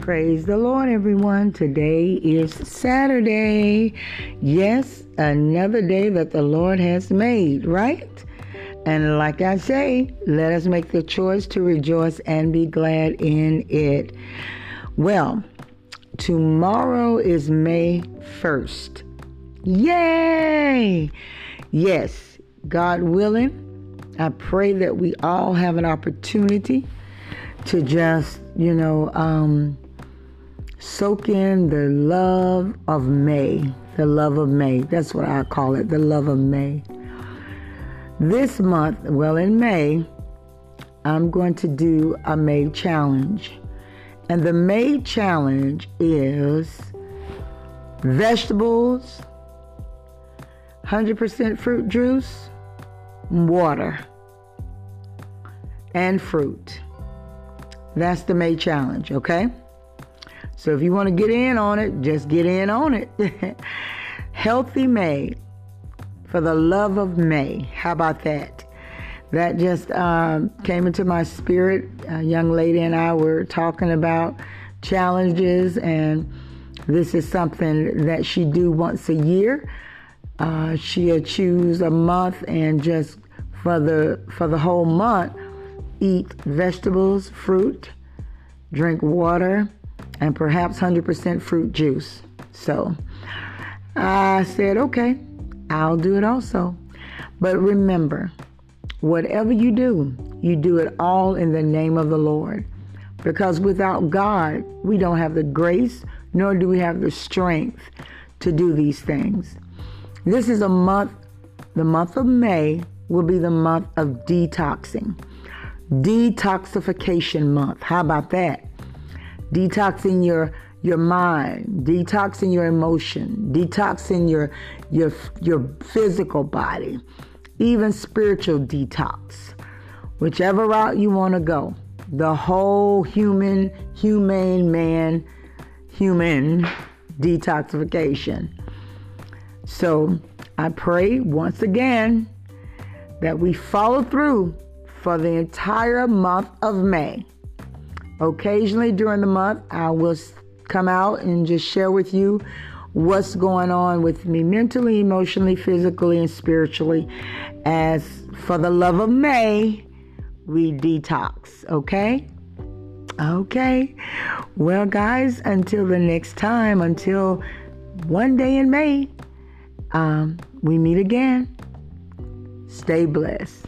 Praise the Lord, everyone. Today is Saturday. Yes, another day that the Lord has made, right? And like I say, let us make the choice to rejoice and be glad in it. Well, tomorrow is May 1st. Yay! Yes, God willing, I pray that we all have an opportunity to just, you know, um, soak in the love of May. The love of May. That's what I call it, the love of May. This month, well, in May, I'm going to do a May challenge. And the May challenge is vegetables, 100% fruit juice, water, and fruit. That's the May challenge, okay? So if you want to get in on it, just get in on it. Healthy May for the love of May. How about that? That just um, came into my spirit. A young lady and I were talking about challenges, and this is something that she do once a year. Uh, she'll choose a month and just for the for the whole month eat vegetables, fruit, drink water, and perhaps 100% fruit juice. So I said, okay, I'll do it also. But remember, whatever you do, you do it all in the name of the Lord. Because without God, we don't have the grace, nor do we have the strength to do these things. This is a month, the month of May will be the month of detoxing. Detoxification month. How about that? Detoxing your your mind, detoxing your emotion, detoxing your your your physical body, even spiritual detox. Whichever route you want to go. The whole human humane man human detoxification. So, I pray once again that we follow through for the entire month of May. Occasionally during the month, I will come out and just share with you what's going on with me mentally, emotionally, physically, and spiritually. As for the love of May, we detox, okay? Okay. Well, guys, until the next time, until one day in May, um, we meet again. Stay blessed.